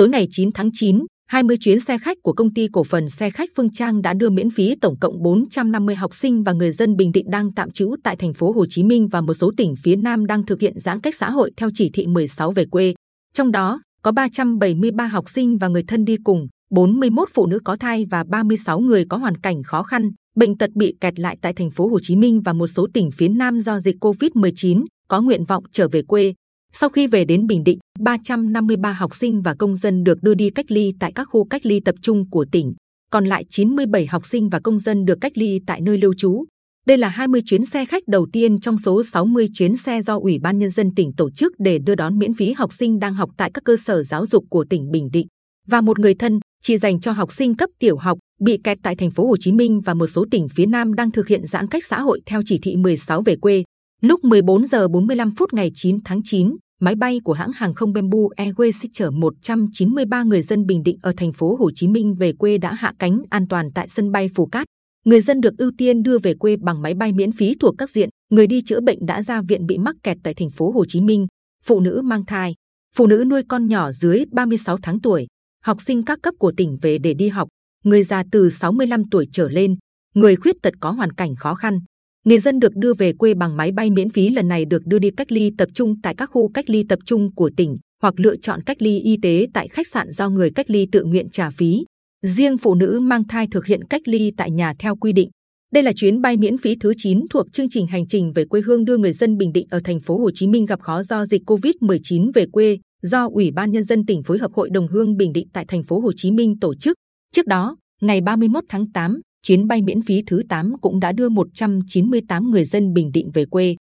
Tối ngày 9 tháng 9, 20 chuyến xe khách của công ty cổ phần xe khách Phương Trang đã đưa miễn phí tổng cộng 450 học sinh và người dân Bình Định đang tạm trú tại thành phố Hồ Chí Minh và một số tỉnh phía Nam đang thực hiện giãn cách xã hội theo chỉ thị 16 về quê. Trong đó có 373 học sinh và người thân đi cùng, 41 phụ nữ có thai và 36 người có hoàn cảnh khó khăn, bệnh tật bị kẹt lại tại thành phố Hồ Chí Minh và một số tỉnh phía Nam do dịch Covid-19 có nguyện vọng trở về quê. Sau khi về đến Bình Định, 353 học sinh và công dân được đưa đi cách ly tại các khu cách ly tập trung của tỉnh. Còn lại 97 học sinh và công dân được cách ly tại nơi lưu trú. Đây là 20 chuyến xe khách đầu tiên trong số 60 chuyến xe do Ủy ban Nhân dân tỉnh tổ chức để đưa đón miễn phí học sinh đang học tại các cơ sở giáo dục của tỉnh Bình Định. Và một người thân chỉ dành cho học sinh cấp tiểu học bị kẹt tại thành phố Hồ Chí Minh và một số tỉnh phía Nam đang thực hiện giãn cách xã hội theo chỉ thị 16 về quê. Lúc 14 giờ 45 phút ngày 9 tháng 9, máy bay của hãng hàng không Bamboo Airways chở 193 người dân Bình Định ở thành phố Hồ Chí Minh về quê đã hạ cánh an toàn tại sân bay Phù Cát. Người dân được ưu tiên đưa về quê bằng máy bay miễn phí thuộc các diện. Người đi chữa bệnh đã ra viện bị mắc kẹt tại thành phố Hồ Chí Minh, phụ nữ mang thai, phụ nữ nuôi con nhỏ dưới 36 tháng tuổi, học sinh các cấp của tỉnh về để đi học, người già từ 65 tuổi trở lên, người khuyết tật có hoàn cảnh khó khăn. Người dân được đưa về quê bằng máy bay miễn phí lần này được đưa đi cách ly tập trung tại các khu cách ly tập trung của tỉnh hoặc lựa chọn cách ly y tế tại khách sạn do người cách ly tự nguyện trả phí. Riêng phụ nữ mang thai thực hiện cách ly tại nhà theo quy định. Đây là chuyến bay miễn phí thứ 9 thuộc chương trình hành trình về quê hương đưa người dân Bình Định ở thành phố Hồ Chí Minh gặp khó do dịch Covid-19 về quê do Ủy ban Nhân dân tỉnh phối hợp Hội đồng Hương Bình Định tại thành phố Hồ Chí Minh tổ chức. Trước đó, ngày 31 tháng 8, chuyến bay miễn phí thứ 8 cũng đã đưa 198 người dân Bình Định về quê.